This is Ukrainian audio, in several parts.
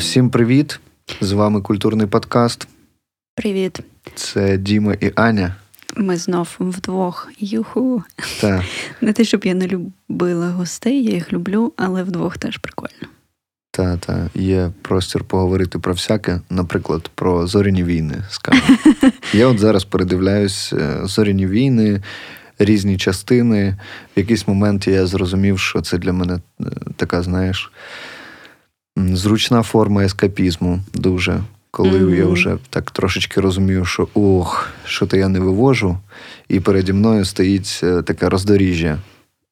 Всім привіт! З вами культурний подкаст. Привіт. Це Діма і Аня. Ми знов вдвох. Юху. Так. Не те, щоб я не любила гостей, я їх люблю, але вдвох теж прикольно. Та, та, є простір поговорити про всяке, наприклад, про зоряні війни. скажімо. Я от зараз передивляюсь е, зоряні війни, різні частини. В якийсь момент я зрозумів, що це для мене е, така, знаєш, зручна форма ескапізму дуже. Коли mm-hmm. я вже так трошечки розумію, що ох, що то я не вивожу, і переді мною стоїть е, таке роздоріжжя.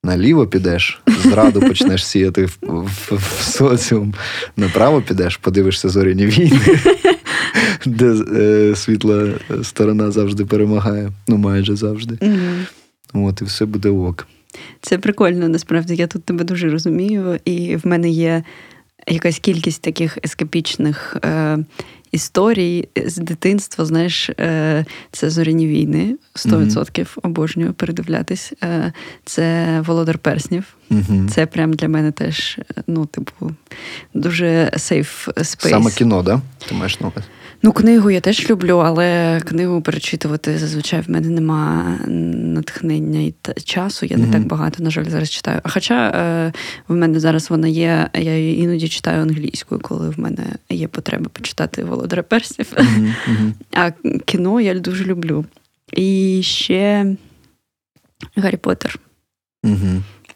Наліво підеш, зраду почнеш сіяти в, в, в соціум, направо підеш, подивишся зоряні війни, де е, світла сторона завжди перемагає, ну майже завжди. Mm-hmm. От, і все буде ок. Це прикольно, насправді. Я тут тебе дуже розумію, і в мене є якась кількість таких ескапічних е, історій з дитинства. Знаєш, е, це зоряні війни, 100% mm-hmm. обожнюю передивлятись. Е, це Володар Перснів. Mm-hmm. Це прям для мене теж, ну, типу, дуже safe space. Саме кіно, да? Ти маєш на увазі? Ну, книгу я теж люблю, але книгу перечитувати зазвичай в мене нема натхнення і часу. Я не mm-hmm. так багато, на жаль, зараз читаю. Хоча е, в мене зараз вона є, я її іноді читаю англійською, коли в мене є потреба почитати Володаря Персів. Mm-hmm. А кіно я дуже люблю. І ще Гаррі Поттер.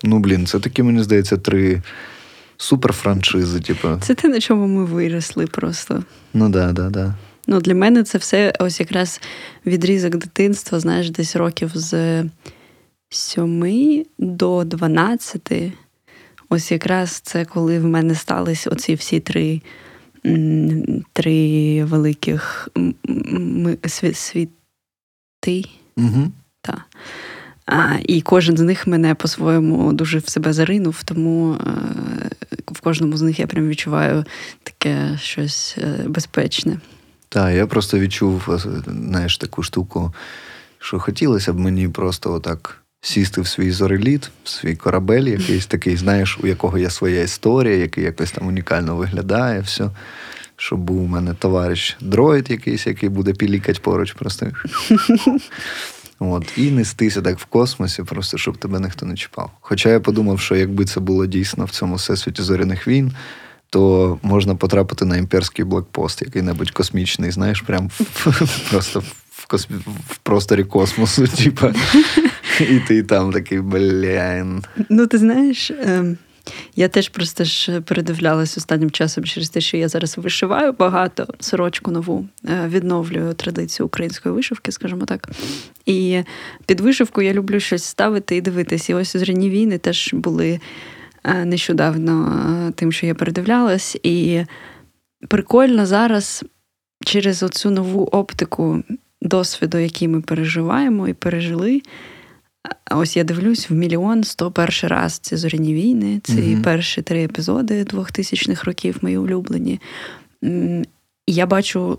Ну, блін, це такі, мені здається, три суперфраншизи, типу. Це те, на чому ми виросли просто. Ну да, да, да. Ну, Для мене це все ось якраз відрізок дитинства, знаєш, десь років з 7 до 12. Ось якраз це коли в мене стались оці всі три три великих світи. Угу. Так. А, І кожен з них мене по-своєму дуже в себе заринув, тому е, в кожному з них я прям відчуваю таке щось е, безпечне. Так, я просто відчув, е, знаєш, таку штуку, що хотілося б мені просто отак. Сісти в свій зореліт, в свій корабель, якийсь такий, знаєш, у якого є своя історія, який якось там унікально виглядає, все. Щоб був у мене товариш дроїд якийсь, який буде пілікати поруч, просто От, І нестися так в космосі, просто щоб тебе ніхто не чіпав. Хоча я подумав, що якби це було дійсно в цьому всесвіті зоряних війн, то можна потрапити на імперський блокпост, який-небудь космічний, знаєш, прям просто в космі... в просторі космосу, типа, і ти там такий блін. Ну, ти знаєш. Ем... Я теж просто ж передивлялась останнім часом через те, що я зараз вишиваю багато сорочку нову, е, відновлюю традицію української вишивки, скажімо так. І під вишивку я люблю щось ставити і дивитись. І ось зрені війни теж були е, нещодавно е, тим, що я передивлялась. І прикольно зараз через оцю нову оптику досвіду, який ми переживаємо і пережили. Ось я дивлюсь в мільйон сто перший раз ці зоряні війни, ці mm-hmm. перші три епізоди 2000-х років мої улюблені. І я бачу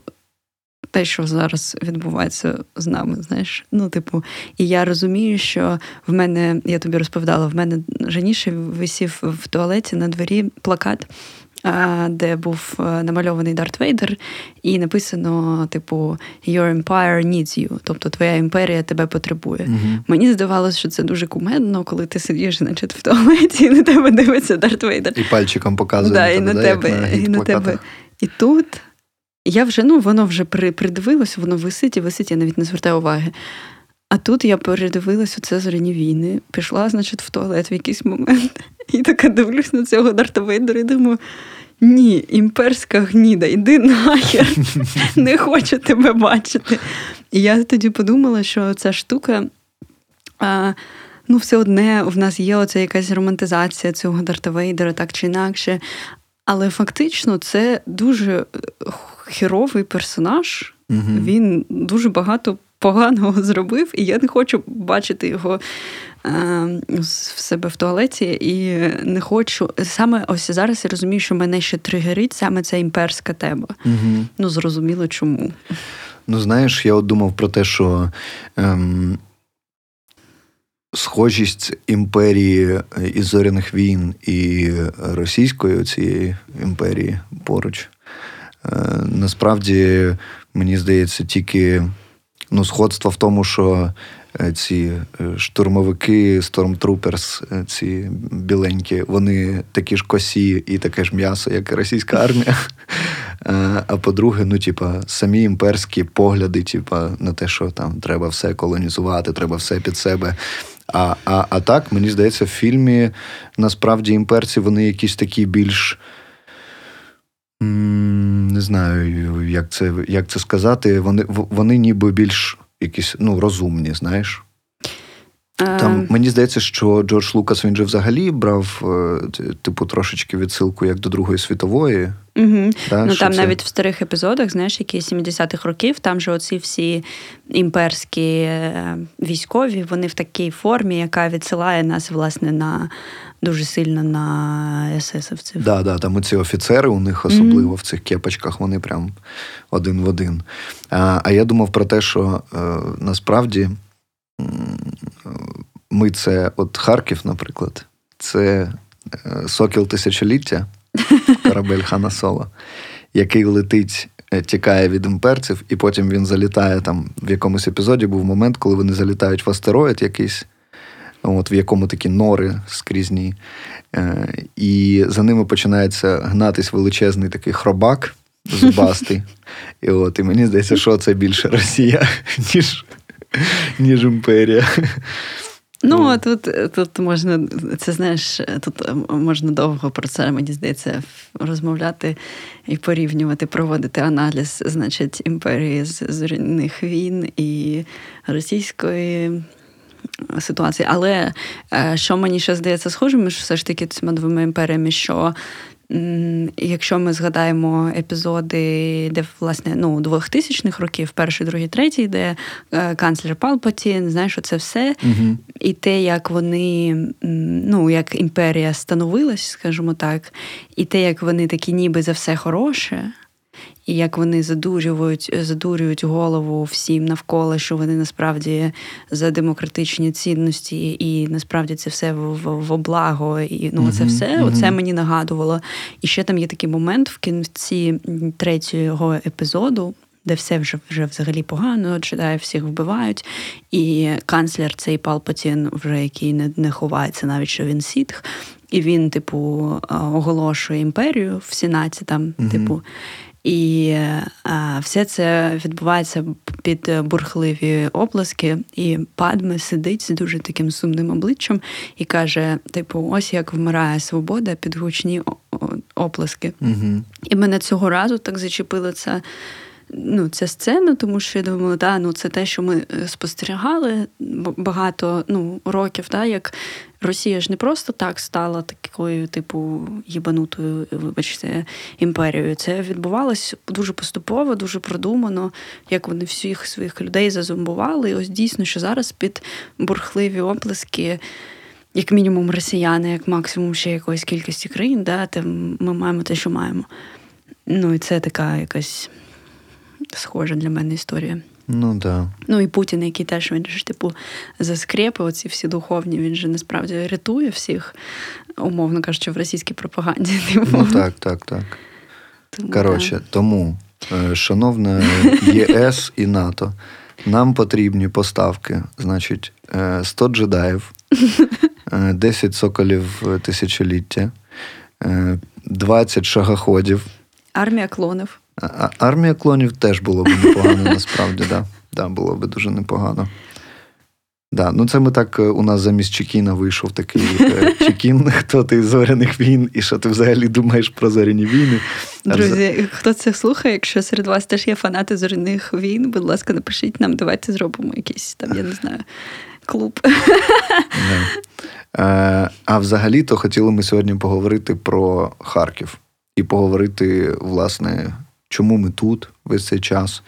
те, що зараз відбувається з нами, знаєш. Ну, типу, і я розумію, що в мене, я тобі розповідала, в мене раніше висів в туалеті на дворі плакат де був е, намальований Дарт Вейдер, і написано: типу, Your empire needs you, тобто твоя імперія тебе потребує. uh Мені здавалося, що це дуже кумедно, коли ти сидиш, значить, в туалеті, і на тебе дивиться Дарт Вейдер. І пальчиком показує. Да, на тебе, і на тебе. І на тебе. І тут. Я вже, ну, воно вже придивилося, воно висить і висить, я навіть не звертаю уваги. А тут я передивилася це зоряні війни, пішла, значить, в туалет в якийсь момент. І така дивлюсь на цього Дарта Вейдера і думаю: ні, імперська гніда, іди нахер, не хочу тебе бачити. І я тоді подумала, що ця штука. А, Ну, все одне в нас є оця якась романтизація цього Дарта Вейдера, так чи інакше. Але фактично це дуже херовий персонаж. Угу. Він дуже багато поганого зробив, і я не хочу бачити його е, в себе в туалеті. І не хочу. Саме ось зараз я розумію, що мене ще тригерить саме ця імперська тема. Угу. Ну, зрозуміло чому. Ну, знаєш, я от думав про те, що. Ем... Схожість імперії із зоряних війн і російської цієї імперії поруч насправді, мені здається, тільки ну, сходство в тому, що Е, ці е, штурмовики, е, ці біленькі, вони такі ж косі і таке ж м'ясо, як і російська армія. А по-друге, ну, типа, самі імперські погляди, типа, на те, що там треба все колонізувати, треба все під себе. А а, а так, мені здається, в фільмі насправді імперці вони якісь такі більш. Не знаю, як це як це сказати. Вони вони ніби більш якісь ну, розумні, знаєш. Там мені здається, що Джордж Лукас він же взагалі брав, е, типу, трошечки відсилку як до Другої світової. Угу. Да, ну Там це... навіть в старих епізодах, знаєш, які 70-х років, там же оці всі імперські е, військові, вони в такій формі, яка відсилає нас, власне, на дуже сильно на есесовців. Да, да, там ці офіцери у них особливо mm-hmm. в цих кепочках, вони прям один в один. А а я думав про те, що е, насправді ми це, от Харків, наприклад, це е, сокіл тисячоліття, корабель Хана Соло, який летить. Е, тікає від імперців, і потім він залітає там в якомусь епізоді. Був момент, коли вони залітають в астероїд якийсь, от, в якому такі нори скрізні. Е, І за ними починається гнатись величезний такий хробак зубастий. І от, і мені здається, що це більше Росія, ніж ніж імперія. Ну, тут тут можна, це знаєш, тут можна довго про це, мені здається, розмовляти і порівнювати, проводити аналіз, значить, імперії з зоряних війн і російської ситуації. Але е, що мені ще здається схожим між все ж таки цими двома імперіями, що Якщо ми згадаємо епізоди, де власне ну 2000-х років, перший, другий, третій, де е, канцлер Палпатін, знаєш, це все, угу. і те, як вони, ну як імперія становилась, скажімо так, і те, як вони такі, ніби за все хороше і як вони задурюють, задурюють голову всім навколо, що вони насправді за демократичні цінності, і насправді це все в, в, в облаго. І ну, це все mm-hmm. оце мені нагадувало. І ще там є такий момент в кінці третього епізоду. Де все вже вже взагалі погано, джедаїв всіх вбивають, і канцлер цей Палпатін, вже який не не ховається, навіть що він сітх, і він, типу, оголошує імперію в Сенаті, там, mm-hmm. типу, і а, все це відбувається під бурхливі оплески, і Падме сидить з дуже таким сумним обличчям і каже: типу, ось як вмирає свобода під гучні оплески. Угу. І мене цього разу так зачепило це ну, ця сцена, тому що я думаю, да, ну це те, що ми е, спостерігали багато ну, років, да, як Росія ж не просто так стала такою, типу, їбанутою, вибачте, імперією. Це відбувалось дуже поступово, дуже продумано, як вони всіх своїх людей зазумбували. І ось дійсно, що зараз під бурхливі оплески. Як мінімум росіяни, як максимум ще якоїсь кількості країн, да, ми маємо те, що маємо. Ну і це така якась схожа для мене історія. Ну да. Ну і Путін, який теж він ж типу за скрепи, оці всі духовні, він же насправді рятує всіх, умовно кажучи, в російській пропаганді. Типу. Ну так, так, так. Тому, Коротше, да. тому, е, шановна ЄС і НАТО, нам потрібні поставки, значить, 100 е, джедаїв, 10 е, соколів тисячоліття, 20 шагоходів. Армія клонів. А, армія клонів теж було б непогано, насправді, да. Да, було б дуже непогано. Да, ну це ми так е, у нас замість Чекіна вийшов такий е, Чекін, хто ти з зоряних війн, і що ти взагалі думаєш про зоряні війни. Друзі, хто це слухає, якщо серед вас теж є фанати зоряних війн, будь ласка, напишіть нам, давайте зробимо якийсь там, я не знаю, клуб. А взагалі, то хотіли ми сьогодні поговорити про Харків і поговорити, власне, чому ми тут весь цей час,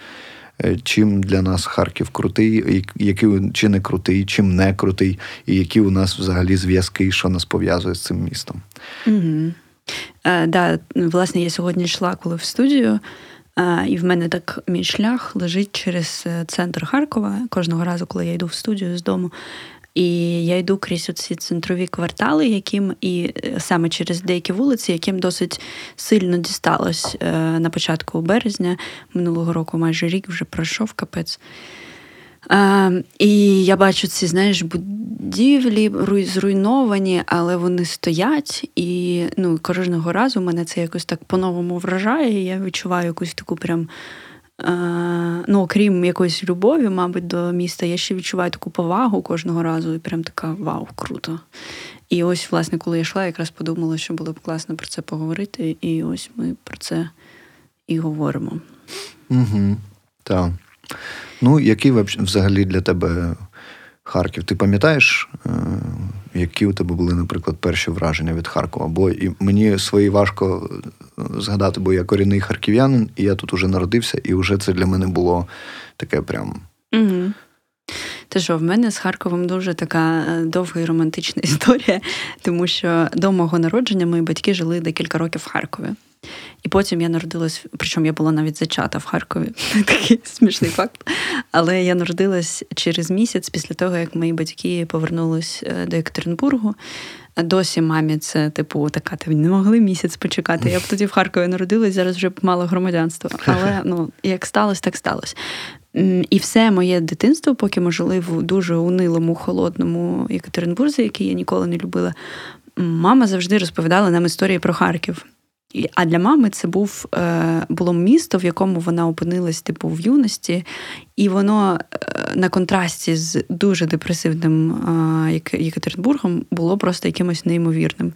е, чим для нас Харків крутий, який чи не крутий, чим не крутий, і які у нас взагалі зв'язки, що нас пов'язує з цим містом. Угу. Е, да, Власне, я сьогодні йшла коли в студію. Е, і в мене так мій шлях лежить через е, центр Харкова кожного разу, коли я йду в студію з дому. І я йду крізь ці центрові квартали, яким і е, саме через деякі вулиці, яким досить сильно дісталось е, на початку березня минулого року, майже рік вже пройшов капець. А, І я бачу ці, знаєш, будівлі зруйновані, але вони стоять. І ну, кожного разу мене це якось так по-новому вражає. і Я відчуваю якусь таку прям. Ну, окрім якоїсь любові, мабуть, до міста, я ще відчуваю таку повагу кожного разу, і прям така вау, круто. І ось, власне, коли я йшла, якраз подумала, що було б класно про це поговорити, і ось ми про це і говоримо. Угу, Так. Ну, який взагалі для тебе Харків? Ти пам'ятаєш, е, які у тебе були, наприклад, перші враження від Харкова? Бо і мені свої важко е, згадати, бо я корінний харків'янин, і я тут уже народився, і вже це для мене було таке прям. Угу. Те, що в мене з Харковом дуже така е, довга і романтична історія, тому що до мого народження мої батьки жили декілька років в Харкові. І потім я народилась, причому я була навіть зачата в Харкові, такий смішний факт. Але я народилась через місяць після того, як мої батьки повернулись е, до Екатеринбургу. Досі мамі це, типу, така, ти не могли місяць почекати. Я б тоді в Харкові народилась, зараз вже б мала громадянство. Але ну, як сталося, так сталося. І все моє дитинство, поки ми жили в дуже унилому, холодному Екатеринбурзі, який я ніколи не любила, мама завжди розповідала нам історії про Харків. А для мами це був е, було місто, в якому вона опинилась типу в юності, і воно е, на контрасті з дуже депресивним е, Єкатеринбургом було просто якимось неймовірним.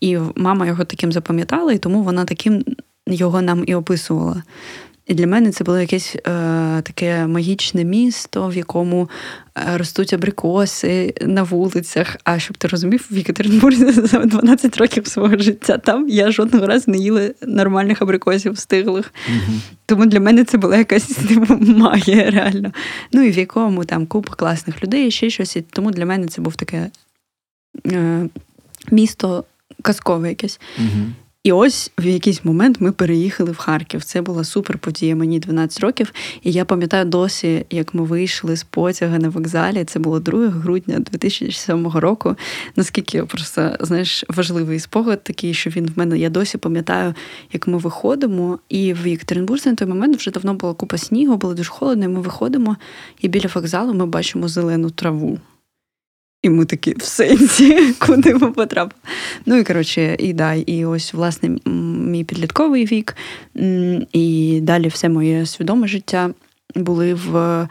І мама його таким запам'ятала, і тому вона таким його нам і описувала. І для мене це було якесь е, таке магічне місто, в якому е, ростуть абрикоси на вулицях. А щоб ти розумів, в Єкатеринбурзі за 12 років свого життя там я жодного разу не їла нормальних абрикосів стиглих. Угу. Тому для мене це була якась типу, магія, реально. Ну і в якому там купа класних людей, ще щось. І тому для мене це був таке е, місто казкове якесь. Угу. І ось в якийсь момент ми переїхали в Харків. Це була супер подія. Мені 12 років. І я пам'ятаю досі, як ми вийшли з потяга на вокзалі. Це було 2 грудня 2007 року. Наскільки просто знаєш важливий спогад, такий, що він в мене я досі пам'ятаю, як ми виходимо. І в Єкатеринбурзі на той момент вже давно була купа снігу, було дуже холодно. і Ми виходимо, і біля вокзалу ми бачимо зелену траву. І ми такі в сенсі, куди ми потрапили. Ну і коротше, і да, і ось власне мій підлітковий вік, і далі все моє свідоме життя були в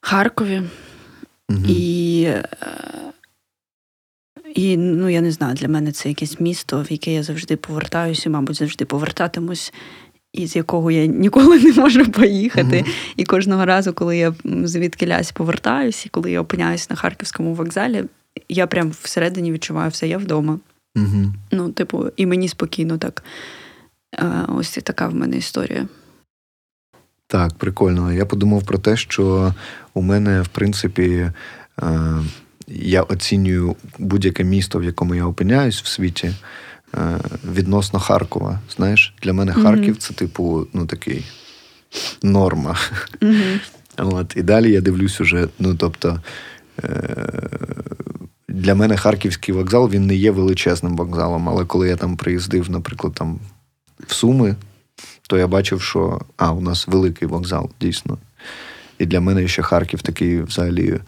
Харкові. Угу. І е, і ну, я не знаю, для мене це якесь місто, в яке я завжди повертаюся, мабуть, завжди повертатимусь із якого я ніколи не можу поїхати. uh І кожного разу, коли я звідки лясь повертаюся, і коли я опиняюсь на харківському вокзалі, я прям всередині відчуваю все, я вдома. uh Ну, типу, і мені спокійно так. Ось така в мене історія. Так, прикольно. Я подумав про те, що у мене, в принципі, е, я оцінюю будь-яке місто, в якому я опиняюсь в світі. Е, відносно Харкова. Знаєш, для мене Харків це, типу, ну такий норма. От, І далі я дивлюсь уже, ну тобто. Е, для мене харківський вокзал він не є величезним вокзалом, але коли я там приїздив, наприклад, там в Суми, то я бачив, що а, у нас великий вокзал, дійсно. І для мене ще Харків такий взагалі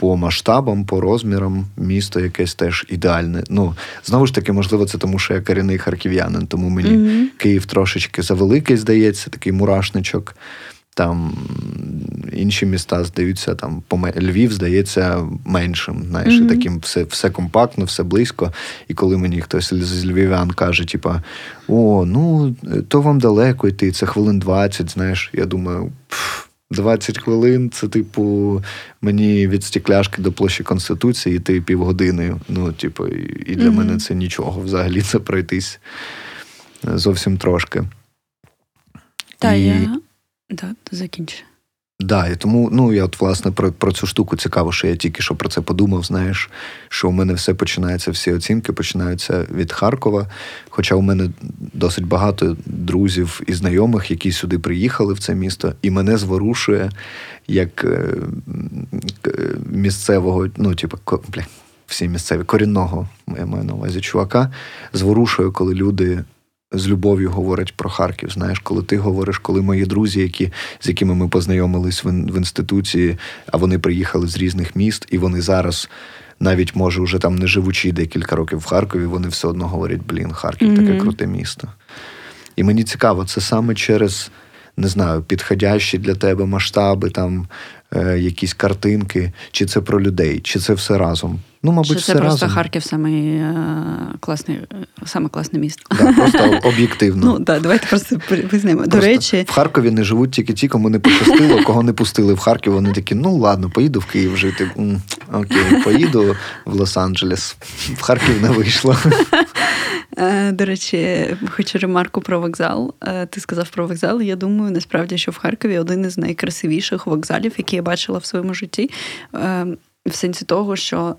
по масштабам, по розмірам місто якесь теж ідеальне. Ну, знову ж таки, можливо, це тому, що я корінний харків'янин, тому мені mm-hmm. Київ трошечки завеликий, здається, такий мурашничок. Там інші міста здаються, там Львів здається меншим. Знаєш, mm-hmm. таким все все компактно, все близько. І коли мені хтось з львів'ян каже, типа, о, ну то вам далеко йти, це хвилин 20, знаєш, я думаю. Пф, 20 хвилин це, типу, мені від стекляшки до площі Конституції йти півгодини. Ну, типу, і для mm-hmm. мене це нічого. Взагалі це пройтись зовсім трошки. Та і... я да, закінчу. Да, і тому ну я от власне про про цю штуку цікаво, що я тільки що про це подумав. Знаєш, що у мене все починається, всі оцінки починаються від Харкова. Хоча у мене досить багато друзів і знайомих, які сюди приїхали в це місто, і мене зворушує, як е, місцевого, ну, типу, бля, всі місцеві корінного, я маю на увазі чувака, зворушує, коли люди. З любов'ю говорять про Харків. Знаєш, коли ти говориш, коли мої друзі, які, з якими ми познайомились в, в інституції, а вони приїхали з різних міст, і вони зараз, навіть може, вже там не живучи декілька років в Харкові, вони все одно говорять: блін, Харків mm-hmm. таке круте місто. І мені цікаво, це саме через не знаю, підходящі для тебе масштаби, там е, якісь картинки, чи це про людей, чи це все разом. Ну, мабуть, Чи це це просто разом. Харків саме класний, саме класне місто. Да, Просто об'єктивно. Ну так, давайте просто визнаємо. До речі, в Харкові не живуть тільки ті, кому не пощастило, кого не пустили в Харків. Вони такі, ну ладно, поїду в Київ жити. Окей, поїду в Лос-Анджелес. В Харків не вийшло. Е, до речі, хочу ремарку про вокзал. Е, ти сказав про вокзал. Я думаю, насправді, що в Харкові один із найкрасивіших вокзалів, які я бачила в своєму житті, е, в сенсі того, що.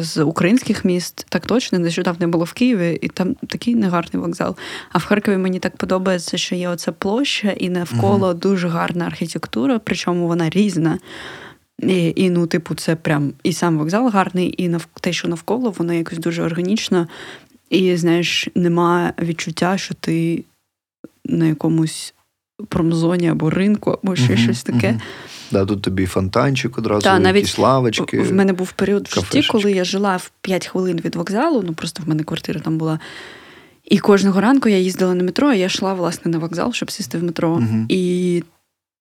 З українських міст так точно нещодавно було в Києві, і там такий негарний вокзал. А в Харкові мені так подобається, що є оця площа, і навколо uh дуже гарна архітектура, причому вона різна. І, і ну, типу, це прям і сам вокзал гарний, і нав... те, що навколо, воно якось дуже органічно. І знаєш, немає відчуття, що ти на якомусь промзоні або ринку, або ще uh щось таке. uh Да, Тут тобі фонтанчик одразу, Та, навіть якісь лавочки. В мене був період в житті, коли я жила в 5 хвилин від вокзалу, ну просто в мене квартира там була. І кожного ранку я їздила на метро, і я йшла власне на вокзал, щоб сісти в метро. uh І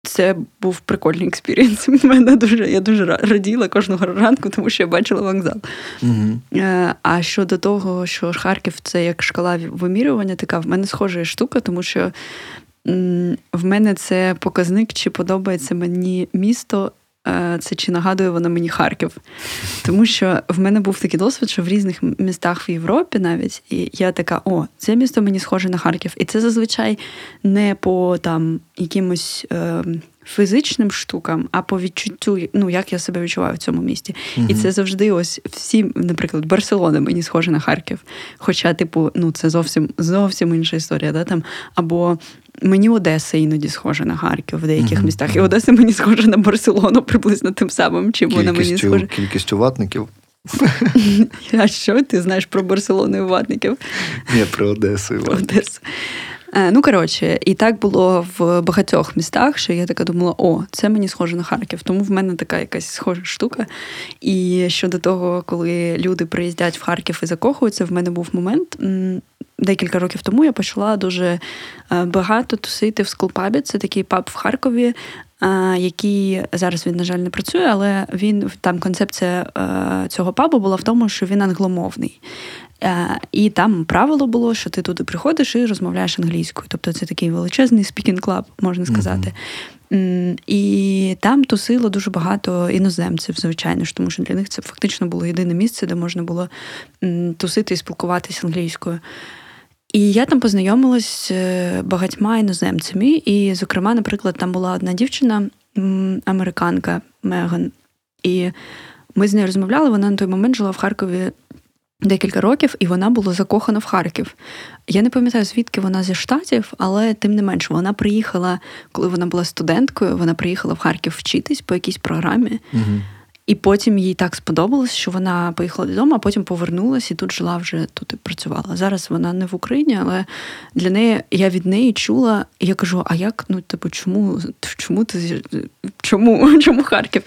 це був прикольний experience. Мене дуже я дуже раділа кожного ранку, тому що я бачила вокзал. Угу. А щодо того, що Харків це як шкала вимірювання, така в мене схожа штука, тому що в мене це показник, чи подобається мені місто. Е, це чи нагадує воно мені Харків. Тому що в мене був такий досвід, що в різних містах в Європі навіть і я така: о, це місто мені схоже на Харків. І це зазвичай не по там якимось е, фізичним штукам, а по відчуттю, ну як я себе відчуваю в цьому місті. uh І це завжди ось всі, наприклад, Барселона мені схоже на Харків. Хоча, типу, ну це зовсім зовсім інша історія, да там або Мені Одеса іноді схожа на Харків в деяких mm-hmm. містах. І Одеса мені схожа на Барселону приблизно тим самим, чим вона мені схожа. Кількістю ватників. А що ти знаєш про Барселону і ватників? Ні, про Одесу і ватників. Е, ну, коротше, і так було в багатьох містах, що я така думала, о, це мені схоже на Харків. Тому в мене така якась схожа штука. І щодо того, коли люди приїздять в Харків і закохуються, в мене був момент. Декілька років тому я почала дуже е, багато тусити в скулпабі. Це такий паб в Харкові, е, який зараз він, на жаль, не працює, але він там концепція цього пабу була в тому, що він англомовний. Е, і там правило було, що ти туди приходиш і розмовляєш англійською. Тобто це такий величезний speaking club, можна сказати. Uh-huh. І там тусило дуже багато іноземців, звичайно ж, тому що для них це фактично було єдине місце, де можна було тусити і спілкуватися англійською. І я там познайомилась з е, багатьма іноземцями. І, зокрема, наприклад, там була одна дівчина, американка Меган. І ми з нею розмовляли. Вона на той момент жила в Харкові декілька років, і вона була закохана в Харків. Я не пам'ятаю, звідки вона зі штатів, але тим не менш, вона приїхала, коли вона була студенткою, вона приїхала в Харків вчитись по якійсь програмі. Угу. І потім їй так сподобалось, що вона поїхала додому, а потім повернулася і тут жила вже тут і працювала. Зараз вона не в Україні, але для неї я від неї чула. І я кажу: а як ну типу, чому чому ти чому, чому Харків?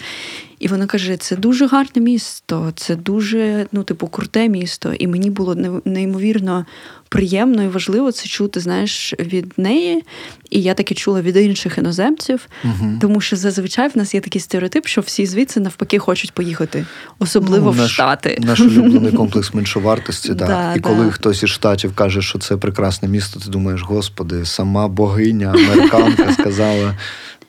І вона каже: це дуже гарне місто, це дуже, ну, типу, круте місто. І мені було неймовірно приємно і важливо це чути, знаєш, від неї. І я таке чула від інших іноземців, угу. тому що зазвичай в нас є такий стереотип, що всі звідси навпаки хочуть поїхати, особливо ну, в Штати. Наш улюблений комплекс меншовартості. да. да. І коли хтось із штатів каже, що це прекрасне місто, ти думаєш, господи, сама богиня, американка сказала.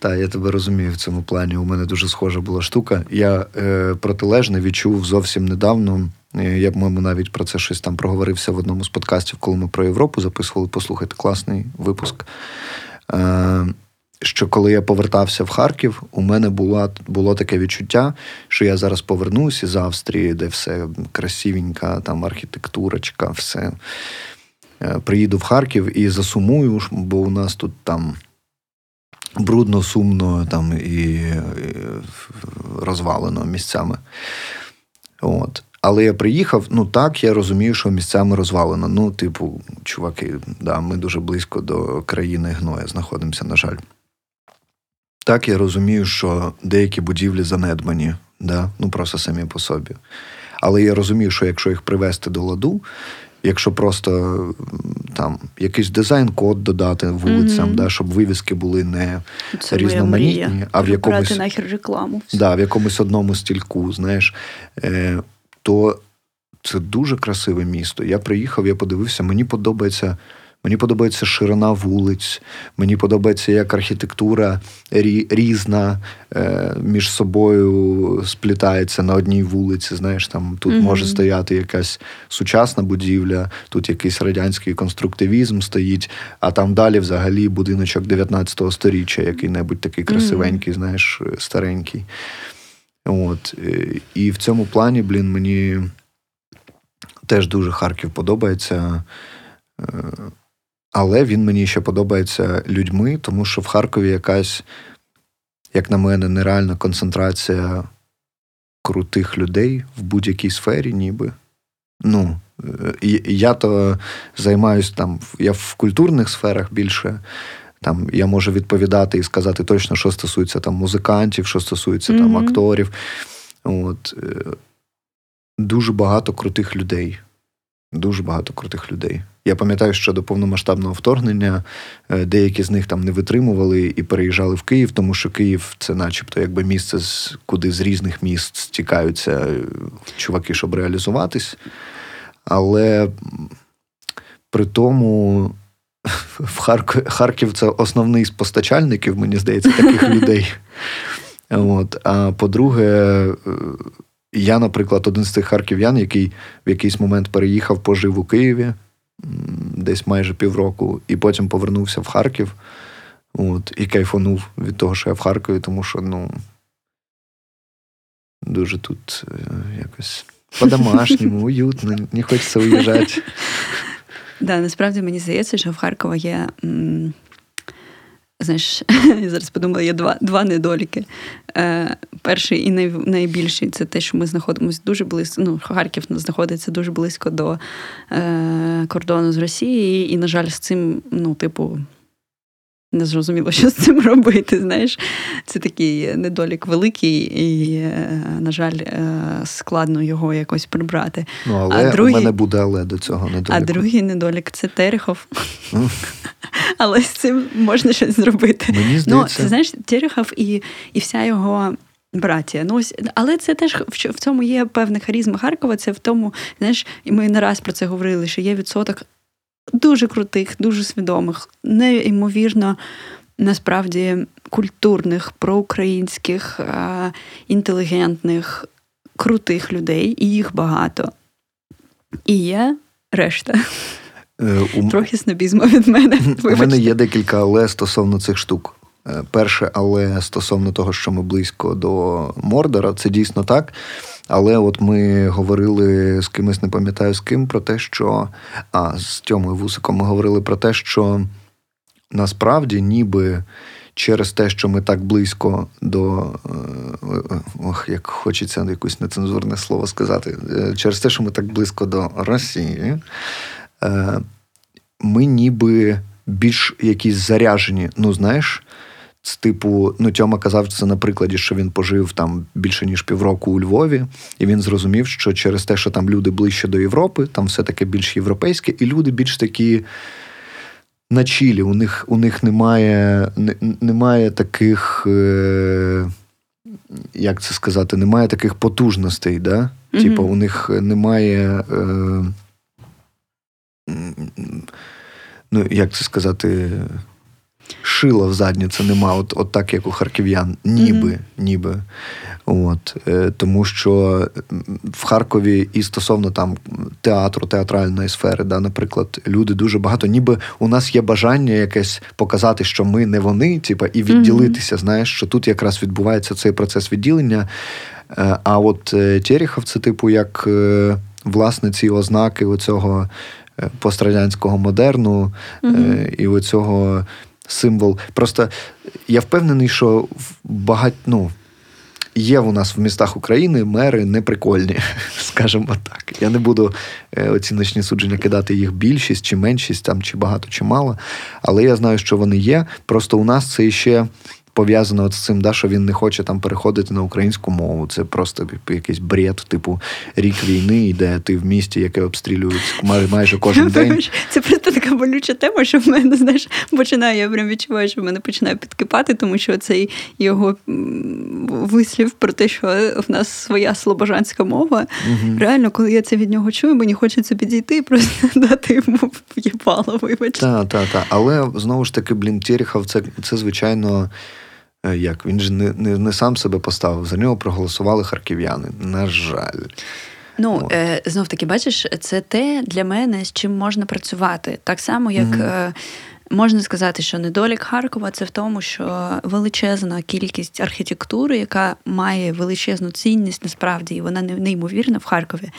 Та, я тебе розумію в цьому плані. У мене дуже схожа була штука. Я е, протилежне відчув зовсім недавно. Е, я, по-моєму, навіть про це щось там проговорився в одному з подкастів, коли ми про Європу записували. Послухайте, класний випуск. Е, що коли я повертався в Харків, у мене була, було таке відчуття, що я зараз повернусь із Австрії, де все красивенька, там архітектурочка, все. Е, приїду в Харків і засумую, бо у нас тут там брудно, сумно там і, і розвалено місцями. От. Але я приїхав, ну так, я розумію, що місцями розвалено. Ну, типу, чуваки, да, ми дуже близько до країни гноя знаходимося, на жаль. Так, я розумію, що деякі будівлі занедбані, да? ну просто самі по собі. Але я розумію, що якщо їх привести до ладу, якщо просто там якийсь дизайн-код додати вулицям, mm-hmm. да, щоб вивіски були не Це різноманітні, а в якомусь нахер рекламу. Да, в якомусь одному стільку, знаєш, е, то це дуже красиве місто. Я приїхав, я подивився, мені подобається. Мені подобається ширина вулиць, мені подобається, як архітектура різна е, між собою сплітається на одній вулиці. Знаєш, там тут mm-hmm. може стояти якась сучасна будівля, тут якийсь радянський конструктивізм стоїть, а там далі взагалі будиночок 19-го сторіччя, який-небудь такий красивенький, mm-hmm. знаєш, старенький. От. Е, і в цьому плані, блін, мені теж дуже Харків подобається. Е, але він мені ще подобається людьми, тому що в Харкові якась, як на мене, нереальна концентрація крутих людей в будь-якій сфері, ніби. Ну, я то займаюся там, я в культурних сферах більше. Там я можу відповідати і сказати точно, що стосується там музикантів, що стосується mm-hmm. там акторів. От. Е, дуже багато крутих людей. Дуже багато крутих людей. Я пам'ятаю, що до повномасштабного вторгнення е, деякі з них там не витримували і переїжджали в Київ, тому що Київ це, начебто, якби місце, куди з різних міст стікаються е, чуваки, щоб реалізуватись. Але при тому в Харків, Харків це основний з постачальників, мені здається, таких людей. От. А по-друге, е, я, наприклад, один з тих харків'ян, який в якийсь момент переїхав, пожив у Києві десь майже півроку, і потім повернувся в Харків. От, І кайфанув від того, що я в Харкові, тому що ну, дуже тут е, якось по-домашньому, уютно, не хочеться уїжджати. Да, насправді мені здається, що в Харкова є. Знаєш, я зараз подумала, є два два недоліки. Е, Перший і най, найбільший це те, що ми знаходимося дуже близько. Ну, Харків знаходиться дуже близько до е, кордону з Росією, і, на жаль, з цим, ну, типу, не зрозуміло, що з цим робити. Знаєш, це такий недолік великий, і, е, на жаль, е, складно його якось прибрати. Ну, але а другий, у мене буде але до цього недоліку. А другий недолік це Терехов. Але з цим можна щось зробити. Мені здається... Ну, це знаєш, Терехов і, і вся його. Братія, ну ось, але це теж в цьому є певна харізма Харкова. Це в тому, знаєш, і ми не раз про це говорили, що є відсоток дуже крутих, дуже свідомих, неймовірно, насправді культурних, проукраїнських, інтелігентних, крутих людей, і їх багато. І є решта. Е, Трохи снобізму від мене. У мене є декілька але стосовно цих штук. Е, перше, але стосовно того, що ми близько до Мордора, це дійсно так. Але от ми говорили з кимось, не пам'ятаю з ким, про те, що а з Тьомою Вусиком ми говорили про те, що насправді ніби. Через те, що ми так близько до е, ох, як хочеться якусь нецензурне слово сказати, е, через те, що ми так близько до Росії, е, ми ніби більш якісь заряжені. Ну, знаєш, з типу, ну Тьома казав це на прикладі, що він пожив там більше ніж півроку у Львові, і він зрозумів, що через те, що там люди ближче до Європи, там все таки більш європейське, і люди більш такі на чілі. У них у них немає не, немає таких, е, як це сказати, немає таких потужностей. да? Mm-hmm. Типу, у них немає. Е, Ну, як це сказати, шила в задніці нема, от от так, як у харків'ян, ніби. Mm-hmm. ніби. От, е, Тому що в Харкові і стосовно там театру, театральної сфери, да, наприклад, люди дуже багато, ніби у нас є бажання якесь показати, що ми не вони, типа, і відділитися. Mm-hmm. Знаєш, що тут якраз відбувається цей процес відділення. Е, а от е, Терехов це, типу, як власне ці ознаки оцього пострадянського модерну mm-hmm. і оцього символ. Просто я впевнений, що багать, ну, Є у нас в містах України мери неприкольні, скажімо так. Я не буду е, оціночні судження кидати їх більшість чи меншість, там, чи багато, чи мало. Але я знаю, що вони є. Просто у нас це ще пов'язано з цим, да, що він не хоче там переходити на українську мову. Це просто якийсь бред, типу рік війни, йде ти в місті, яке обстрілюють майже кожен день. Це просто така болюча тема, що в мене знаєш, починає, я прям відчуваю, що в мене починає підкипати, тому що цей його вислів про те, що в нас своя слобожанська мова. Угу. Реально, коли я це від нього чую, мені хочеться підійти і просто дати йому в'єбало, вибачте. Так, так, так. Але знову ж таки, блін, Терехов, це, це звичайно. Е, як він ж не не, не сам себе поставив, за нього проголосували харків'яни. На жаль. Ну, е, знов таки, бачиш, це те для мене, з чим можна працювати. Так само, як е, можна сказати, що недолік Харкова це в тому, що величезна кількість архітектури, яка має величезну цінність насправді, і вона неймовірна в Харкові,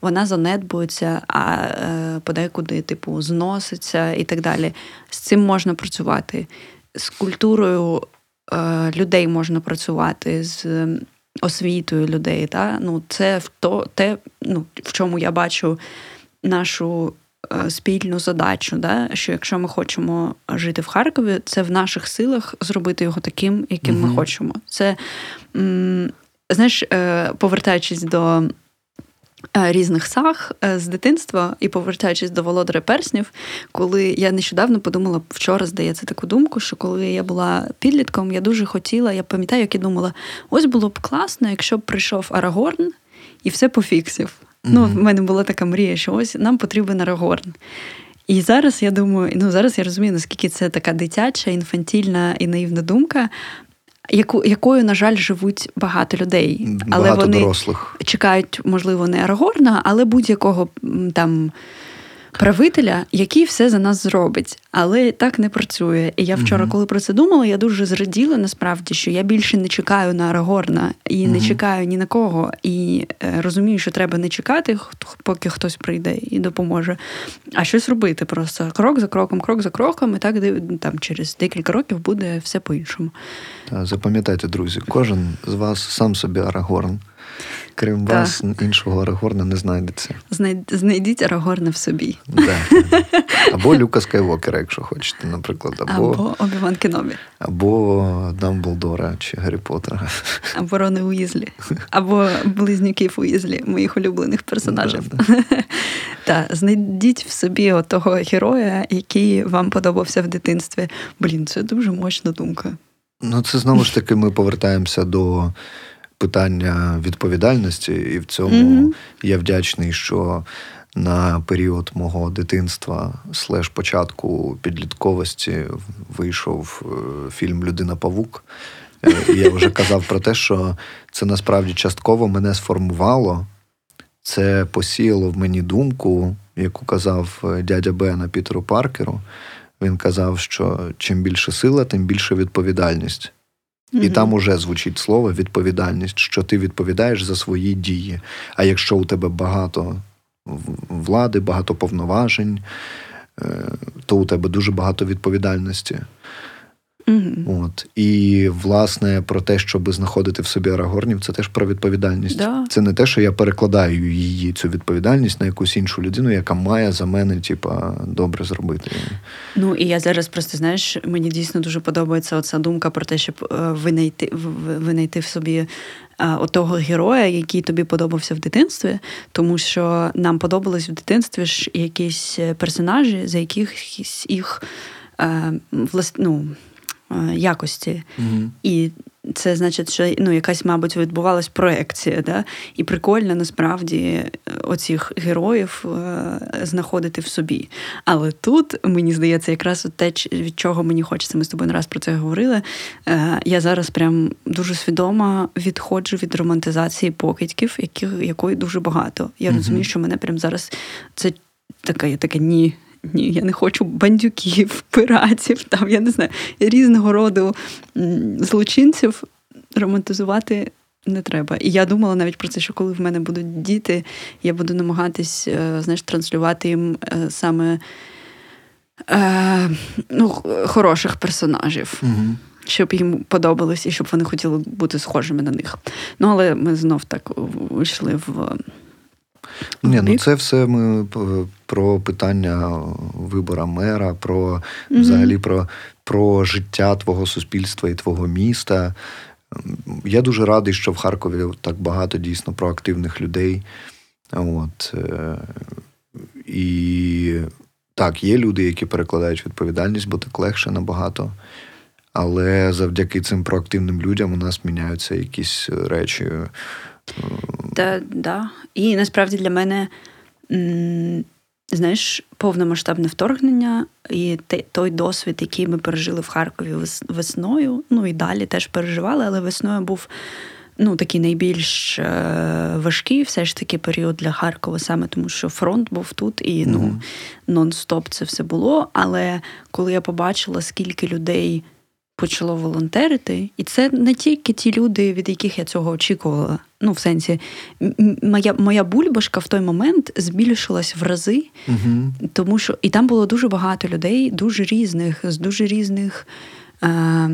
вона занедбується, а е, подекуди, типу, зноситься і так далі. З цим можна працювати. З культурою людей можна працювати з освітою людей. Та? Ну, Це в то, те, ну, в чому я бачу нашу е, спільну задачу. Да? Що якщо ми хочемо жити в Харкові, це в наших силах зробити його таким, яким угу. ми хочемо. Це, знаєш, е, повертаючись до. Е, різних саг е, з дитинства і повертаючись до володаря перснів, коли я нещодавно подумала, вчора здається таку думку, що коли я була підлітком, я дуже хотіла, я пам'ятаю, як я думала, ось було б класно, якщо б прийшов Арагорн і все пофіксив. Mm-hmm. Ну, в мене була така мрія, що ось нам потрібен Арагорн. І зараз я думаю, ну зараз я розумію, наскільки це така дитяча, інфантільна і наївна думка яку, якою, на жаль, живуть багато людей. Але багато вони дорослих. чекають, можливо, не Арагорна, але будь-якого там правителя, який все за нас зробить. Але так не працює. І я вчора, коли про це думала, я дуже зраділа насправді, що я більше не чекаю на Арагорна і не чекаю ні на кого. І е, розумію, що треба не чекати, поки хтось прийде і допоможе, а щось робити. Просто крок за кроком, крок за кроком, і так там через декілька років буде все по-іншому. Запам'ятайте, друзі, кожен з вас сам собі Арагорн. Крім так. вас, іншого Арагорна не знайдеться. Знайдіть Арагорна в собі. Да. Або Люка Скайвокера, якщо хочете, наприклад. Або або Обіван Кенобі. Або Дамблдора чи Гаррі Поттера. Або Рони Уізлі. Або Близнюків Уізлі, моїх улюблених персонажів. Да, да. Так, знайдіть в собі того героя, який вам подобався в дитинстві. Блін, це дуже мощна думка. Ну, це знову ж таки, ми повертаємося до питання відповідальності, і в цьому mm-hmm. я вдячний, що на період мого дитинства, слеш початку підлітковості, вийшов е, фільм Людина Павук. Е, і Я вже казав про те, що це насправді частково мене сформувало. Це посіяло в мені думку, яку казав е, дядя Бена Пітеру Паркеру. Він казав, що чим більше сила, тим більше відповідальність. Mm-hmm. І там уже звучить слово відповідальність, що ти відповідаєш за свої дії. А якщо у тебе багато влади, багато повноважень, е, то у тебе дуже багато відповідальності. Mm-hmm. От. І, власне, про те, щоб знаходити в собі арагорнів, це теж про відповідальність. Да. Це не те, що я перекладаю її, цю відповідальність на якусь іншу людину, яка має за мене, типа, добре зробити. Ну і я зараз просто знаєш, мені дійсно дуже подобається оця думка про те, щоб е, винайти винайти в собі. Е, отого героя, який тобі подобався в дитинстві, тому що нам подобались в дитинстві ж якісь персонажі, за якихось їх е, влас, ну, якості. mm І це значить, що ну, якась, мабуть, відбувалась проекція. Да? І прикольно насправді е, оцих героїв е- знаходити в собі. Але тут, мені здається, якраз те, від чого мені хочеться, ми з тобою не раз про це говорили. Е- Я зараз прям дуже свідомо відходжу від романтизації покидьків, яких, якої дуже багато. Я mm розумію, що мене прям зараз це таке, таке ні. Ні, я не хочу бандюків, пиратів, там, я не знаю, різного роду злочинців романтизувати не треба. І я думала навіть про це, що коли в мене будуть діти, я буду намагатись е, знаєш, транслювати їм е, саме е, ну, хороших персонажів. Угу. Щоб їм подобалось і щоб вони хотіли бути схожими на них. Ну, але ми знов так вийшли в. Ні, ну це все ми про питання вибора мера, про взагалі про, про життя твого суспільства і твого міста. Я дуже радий, що в Харкові так багато дійсно проактивних людей. От. Е, і так, є люди, які перекладають відповідальність, бо так легше набагато. Але завдяки цим проактивним людям у нас міняються якісь речі. Та, да. І насправді для мене, знаєш, повномасштабне вторгнення і той досвід, який ми пережили в Харкові весною, ну і далі теж переживали, але весною був ну, такий найбільш е, важкий все ж таки період для Харкова, саме тому що фронт був тут і ну, нон-стоп це все було. Але коли я побачила, скільки людей почало волонтерити, і це не тільки ті люди, від яких я цього очікувала. Ну, в сенсі, моя моя бульбашка в той момент збільшилась в рази, угу. тому що і там було дуже багато людей, дуже різних, з дуже різних. Е,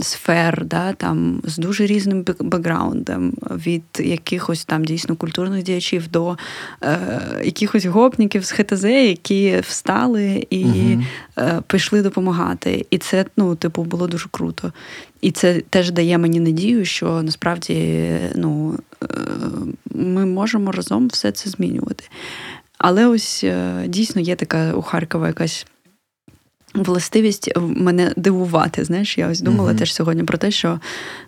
сфер, да, там з дуже різним бекграундом, від якихось там дійсно культурних діячів до е, якихось гопників з ХТЗ, які встали і угу. е, пішли допомагати. І це, ну, типу, було дуже круто. І це теж дає мені надію, що насправді ну, е, ми можемо разом все це змінювати. Але ось е, дійсно є така у Харкова якась властивість мене дивувати. Знаєш, я ось думала uh-huh. теж сьогодні про те, що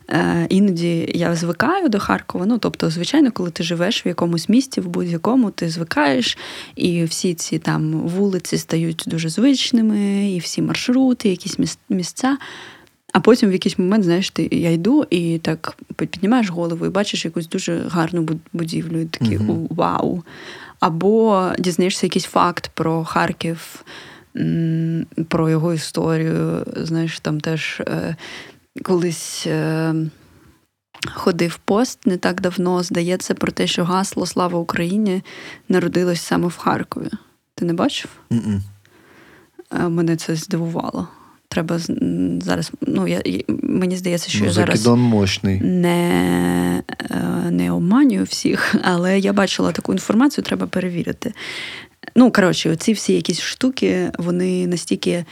е, іноді я звикаю до Харкова. Ну, тобто, звичайно, коли ти живеш в якомусь місті, в будь-якому, ти звикаєш, і всі ці там вулиці стають дуже звичними, і всі маршрути, якісь місця. А потім в якийсь момент, знаєш, ти я йду і так піднімаєш голову і бачиш якусь дуже гарну будівлю, і такий uh-huh. вау. Або дізнаєшся якийсь факт про Харків про його історію. Знаєш, там теж е, колись. Е, Ходив пост не так давно, здається, про те, що гасло Слава Україні народилось саме в Харкові. Ти не бачив? Mm-mm. Е, мене це здивувало. Треба зараз. Ну, я, Мені здається, що ну, я зараз мощний. не не обманюю всіх, але я бачила таку інформацію, треба перевірити. Ну, коротше, оці всі якісь штуки, вони настільки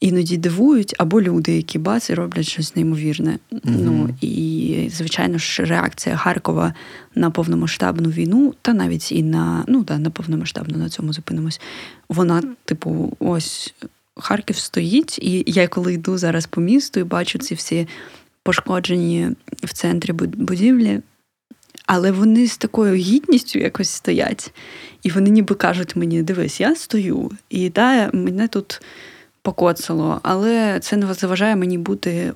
іноді дивують, або люди, які бац і роблять щось неймовірне. mm Ну і, звичайно ж, реакція Харкова на повномасштабну війну, та навіть і на ну, да, на повномасштабну на цьому зупинимось. Вона, типу, ось Харків стоїть, і я коли йду зараз по місту і бачу ці всі пошкоджені в центрі будівлі. Але вони з такою гідністю якось стоять. І вони ніби кажуть мені: дивись, я стою, і да, мене тут покоцало, але це не заважає мені бути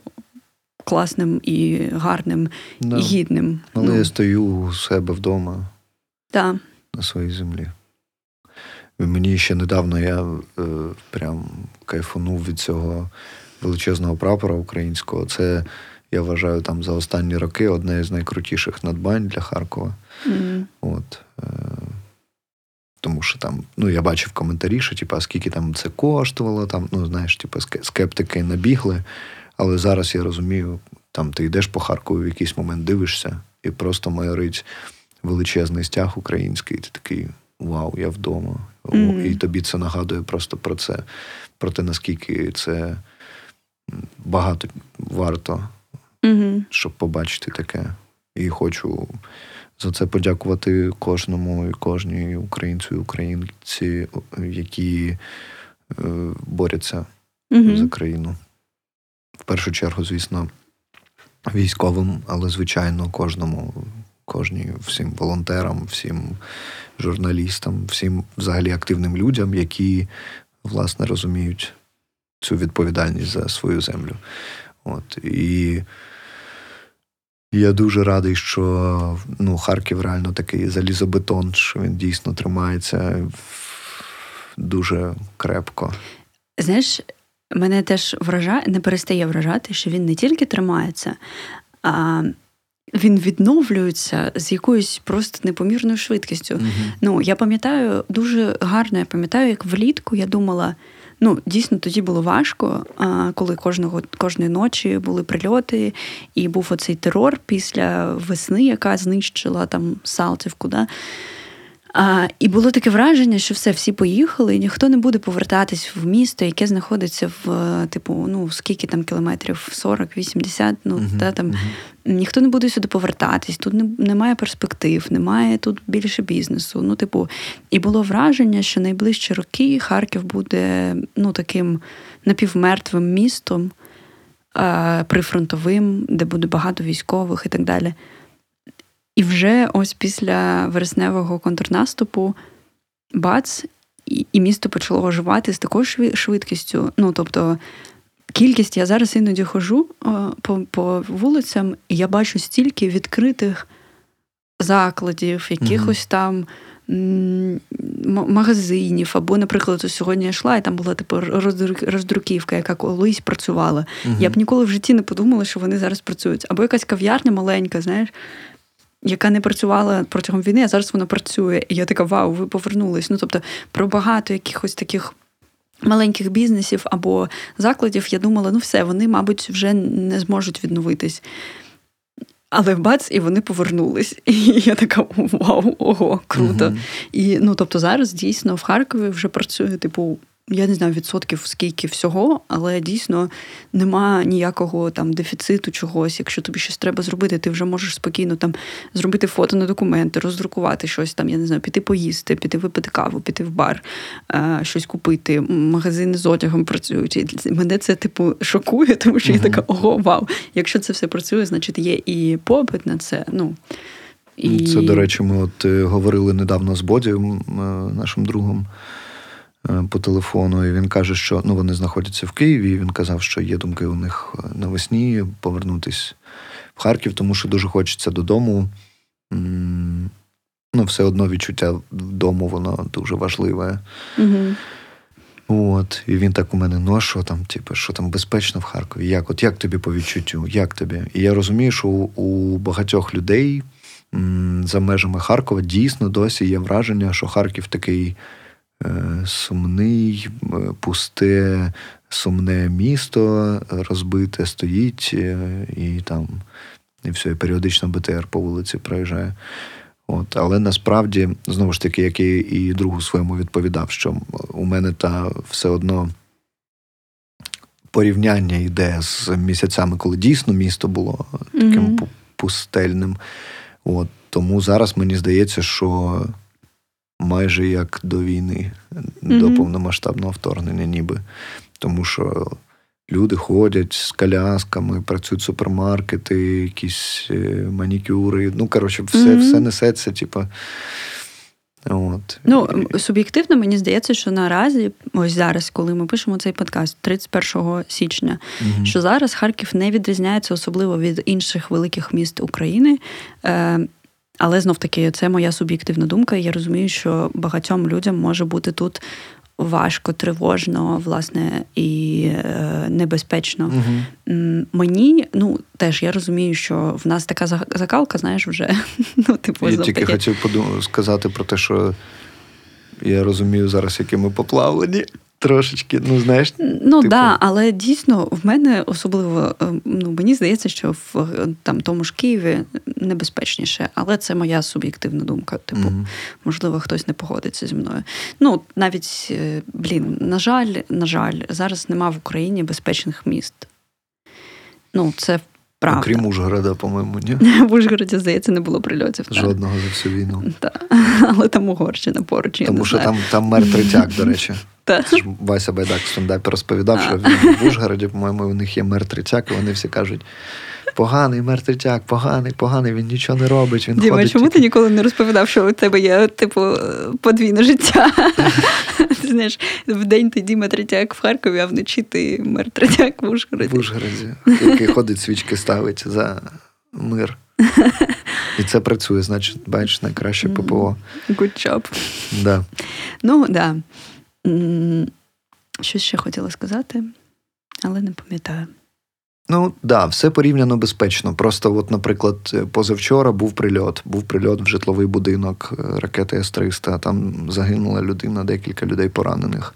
класним і гарним, да. і гідним. Але ну. я стою у себе вдома да. на своїй землі. Мені ще недавно я е, прям кайфанув від цього величезного прапора українського. Це я вважаю, там за останні роки одне з найкрутіших надбань для Харкова. Mm. От. Е, тому що там, ну, я бачив коментарі, що типу, скільки там це коштувало, там, ну, знаєш, типу, скептики набігли. Але зараз я розумію, там ти йдеш по Харкову в якийсь момент дивишся, і просто майорить величезний стяг український, і ти такий вау, я вдома. Mm-hmm. І тобі це нагадує просто про це, про те, наскільки це багато варто угу. щоб побачити таке. І хочу за це подякувати кожному і кожній українцю і українці, які е, борються угу. за країну. В першу чергу, звісно, військовим, але, звичайно, кожному, кожній, всім волонтерам, всім журналістам, всім взагалі активним людям, які, власне, розуміють цю відповідальність за свою землю. От. І я дуже радий, що ну, Харків реально такий залізобетон, що він дійсно тримається дуже крепко. Знаєш, мене теж вражає, не перестає вражати, що він не тільки тримається, а він відновлюється з якоюсь просто непомірною швидкістю. Угу. Ну, я пам'ятаю дуже гарно, я пам'ятаю, як влітку я думала ну дійсно тоді було важко, коли кожного кожної ночі були прильоти, і був оцей терор після весни, яка знищила там Салтівку. Да? А, І було таке враження, що все, всі поїхали, і ніхто не буде повертатись в місто, яке знаходиться в типу, ну скільки там кілометрів, 40-80, ну uh-huh, та там uh-huh. ніхто не буде сюди повертатись. Тут не, немає перспектив, немає тут більше бізнесу. Ну, типу, і було враження, що найближчі роки Харків буде ну таким напівмертвим містом, а, прифронтовим, де буде багато військових і так далі. І вже ось після вересневого контрнаступу бац, і місто почало оживати з такою швидкістю. Ну, тобто, кількість я зараз іноді хожу по по вулицям, і я бачу стільки відкритих закладів, якихось mm-hmm. там магазинів. Або, наприклад, сьогодні я йшла, і там була типу роздруківка, яка колись працювала. Mm-hmm. Я б ніколи в житті не подумала, що вони зараз працюють. Або якась кав'ярня маленька, знаєш яка не працювала протягом війни, а зараз вона працює. І я така, вау, ви повернулись. Ну тобто про багато якихось таких. Маленьких бізнесів або закладів, я думала, ну все, вони, мабуть, вже не зможуть відновитись. Але бац, і вони повернулись. І я така вау, ого, круто. Uh-huh. І ну, тобто, зараз дійсно в Харкові вже працює, типу, я не знаю відсотків скільки всього, але дійсно нема ніякого там дефіциту чогось. Якщо тобі щось треба зробити, ти вже можеш спокійно там зробити фото на документи, роздрукувати щось там, я не знаю, піти поїсти, піти випити каву, піти в бар, е, щось купити. Магазини з одягом працюють. І Мене це типу шокує, тому що я така ого, вау! Якщо це все працює, значить є і попит на це. Ну і... Це, до речі, ми от е, говорили недавно з Боді, е, нашим другом. Е, по телефону, і він каже, що ну, вони знаходяться в Києві. і Він казав, що є думки у них е, навесні повернутися в Харків, тому що дуже хочеться додому. Ну, все одно відчуття вдому, воно дуже важливе. Угу. От, І він так у мене, ну а що там, типу, що там безпечно в Харкові? Як От як тобі по відчуттю? Як тобі? І я розумію, що у, у багатьох людей м, за межами Харкова дійсно досі є враження, що Харків такий сумний, пусте, сумне місто розбите стоїть, е, і там і все, і періодично БТР по вулиці проїжджає. От, Але насправді, знову ж таки, як я і другу своєму відповідав, що у мене та все одно порівняння йде з місяцями, коли дійсно місто було таким mm-hmm. пустельним. От, Тому зараз мені здається, що майже як до війни, mm-hmm. до повномасштабного вторгнення, ніби. Тому що люди ходять з колясками, працюють супермаркети, якісь е, манікюри. Ну, коротше, все mm-hmm. все несеться, типу. От. Ну, суб'єктивно, мені здається, що наразі, ось зараз, коли ми пишемо цей подкаст, 31 січня, угу. що зараз Харків не відрізняється особливо від інших великих міст України. Е, але знов таки, це моя суб'єктивна думка. Я розумію, що багатьом людям може бути тут важко, тривожно, власне, і е, небезпечно. Угу. Мені, ну теж я розумію, що в нас така закалка, знаєш, вже ну, типу, Я тільки хотів подум- сказати про те, що я розумію зараз, які ми поплавлені. Трошечки, ну знаєш, ну типу... да, але дійсно в мене особливо е, ну мені здається, що в там тому ж Києві небезпечніше, але це моя суб'єктивна думка. Типу, mm можливо, хтось не погодиться зі мною. Ну навіть е, блін, на жаль, на жаль, зараз нема в Україні безпечних міст. Ну, це Правда. Окрім Ужгорода, по-моєму, ні? В Ужгороді, здається, не було прильотів. Жодного за всю війну. Так. Але там Угорщина поруч. Тому я що знаю. там там мер Третяк, до речі. Це ж Вася Байдак в стендапі розповідав, що в Ужгороді, по-моєму, у них є мер Третяк, і вони всі кажуть: поганий мер поганий, поганий, він нічого не робить. Він Діма, ходить чому тільки... ти ніколи не розповідав, що у тебе є, типу, подвійне життя? Ти знаєш, в день ти Діма Третяк в Харкові, а вночі ти мер Третяк в Ужгороді. В Ужгороді, який ходить, свічки ставить за мир. І це працює, значить, бачиш, найкраще ППО. Good job. Да. Ну, да. Щось ще хотіла сказати, але не пам'ятаю. Ну да, все порівняно безпечно. Просто, от, наприклад, позавчора був прильот. Був прильот в житловий будинок ракети С-300. Там загинула людина, декілька людей поранених.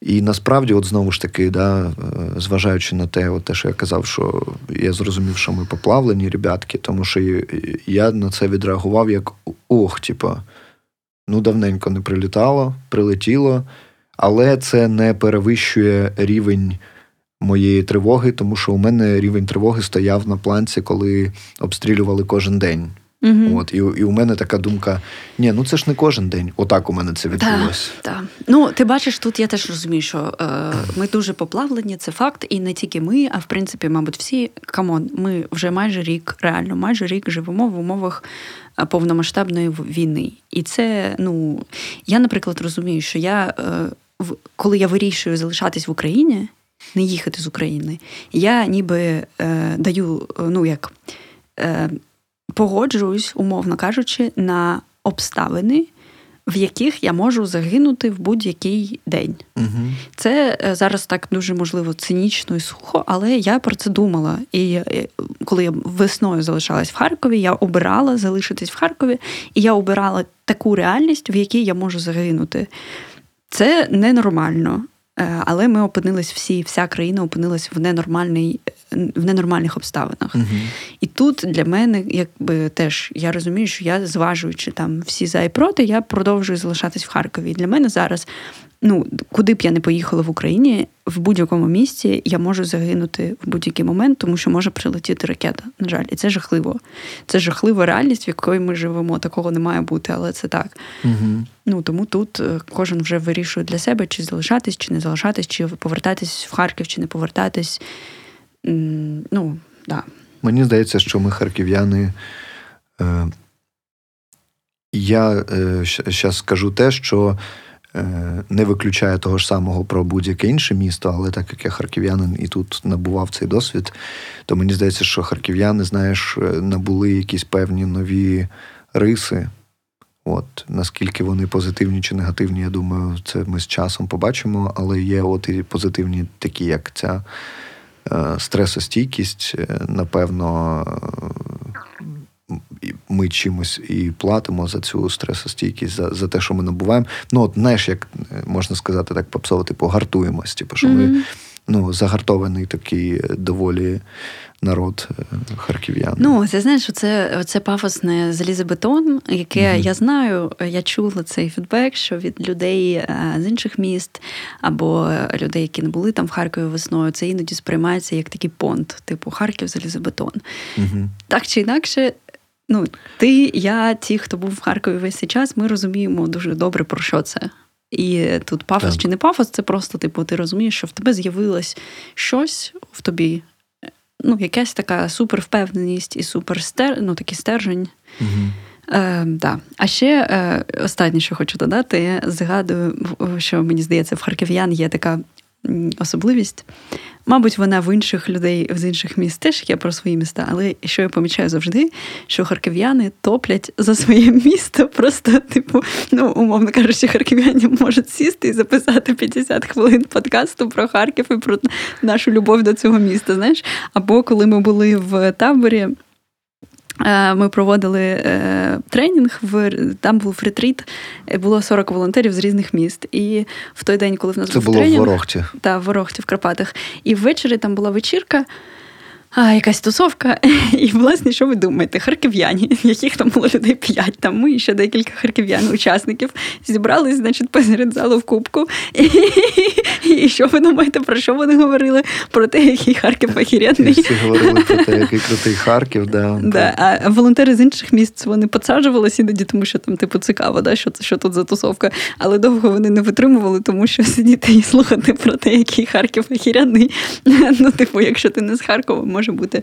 І насправді, от знову ж таки, да, е, зважаючи на те, от те, що я казав, що я зрозумів, що ми поплавлені, ребятки, тому що я на це відреагував як ох, типа, ну давненько не прилітало, прилетіло, але це не перевищує рівень моєї тривоги, тому що у мене рівень тривоги стояв на планці, коли обстрілювали кожен день. Угу. От, І і у мене така думка: ні, ну це ж не кожен день. Отак у мене це відбулося. Так, так. Ну, ти бачиш, тут я теж розумію, що е, ми дуже поплавлені, це факт, і не тільки ми, а в принципі, мабуть, всі come on, ми вже майже рік, реально, майже рік живемо в умовах е, повномасштабної війни. І це, ну, я, наприклад, розумію, що я, е, коли я вирішую залишатись в Україні, не їхати з України, я ніби е, даю, ну як. Е, погоджуюсь, умовно кажучи, на обставини, в яких я можу загинути в будь-який день. Угу. Це е, зараз так дуже можливо цинічно і сухо, але я про це думала. І е, коли я весною залишалась в Харкові, я обирала залишитись в Харкові, і я обирала таку реальність, в якій я можу загинути. Це ненормально. Е, але ми опинились всі, вся країна опинилась в в ненормальних обставинах. Угу. І тут для мене, якби теж я розумію, що я, зважуючи там всі за і проти, я продовжую залишатись в Харкові. І для мене зараз ну, куди б я не поїхала в Україні, в будь-якому місці я можу загинути в будь-який момент, тому що може прилетіти ракета. На жаль, і це жахливо. Це жахлива реальність, в якої ми живемо. Такого не має бути, але це так. Угу. Ну тому тут е, кожен вже вирішує для себе, чи залишатись, чи не залишатись, чи повертатись в Харків, чи не повертатись. Ну, да. Мені здається, що ми харків'яни. Е, я зараз е, скажу те, що не виключає того ж самого про будь-яке інше місто, але так як я харків'янин і тут набував цей досвід, то мені здається, що харків'яни, знаєш, е, набули якісь певні нові риси. От наскільки вони позитивні чи негативні, я думаю, це ми з часом побачимо. Але є от і позитивні, такі як ця е, стресостійкість, напевно, ми чимось і платимо за цю стресостійкість, за за те, що ми набуваємо. Ну, от знаєш, як е, можна сказати, так попсово, типу, гартуємось. Типу, що mm-hmm. ми ну, загартований такий доволі народ е, харків'ян. Ну, це знаєш, це це пафосне залізобетон, яке mm-hmm. я знаю, я чула цей фідбек, що від людей е, з інших міст або людей, які не були там в Харкові весною, це іноді сприймається як такий понт, типу Харків залізобетон. Mm-hmm. Так чи інакше, ну, ти, я, ті, хто був в Харкові весь цей час, ми розуміємо дуже добре, про що це. І тут пафос так. чи не пафос, це просто, типу, ти розумієш, що в тебе з'явилось щось в тобі, ну, якась така супервпевненість і суперстер, ну, такий стержень. Угу. Е, да. А ще е, останнє, що хочу додати, я згадую, що мені здається, в харків'ян є така особливість. Мабуть, вона в інших людей з інших міст теж є про свої міста, але що я помічаю завжди, що харків'яни топлять за своє місто. Просто, типу, ну, умовно кажучи, харків'яни можуть сісти і записати 50 хвилин подкасту про Харків і про нашу любов до цього міста. Знаєш, або коли ми були в таборі. Е, ми проводили е, тренінг, в там був ретріт, е, було 40 волонтерів з різних міст. І в той день, коли в нас Це був було тренінг, в Ворохті. Так, в Ворохті в Карпатах. І ввечері там була вечірка а, якась тусовка. І, власне, що ви думаєте? Харків'яні, яких там було людей п'ять, там ми і ще декілька харків'ян-учасників зібрались, значить, посеред залу в кубку. І, і що ви думаєте, про що вони говорили? Про те, який Харків охеренний. Всі говорили про те, який крутий Харків. Да. Да, А волонтери з інших місць вони підсаджувалися іноді, тому що там, типу, цікаво, да, що що тут за тусовка. Але довго вони не витримували, тому що сидіти і слухати про те, який Харків охеренний. Ну, типу, якщо ти не з Харкова, може бути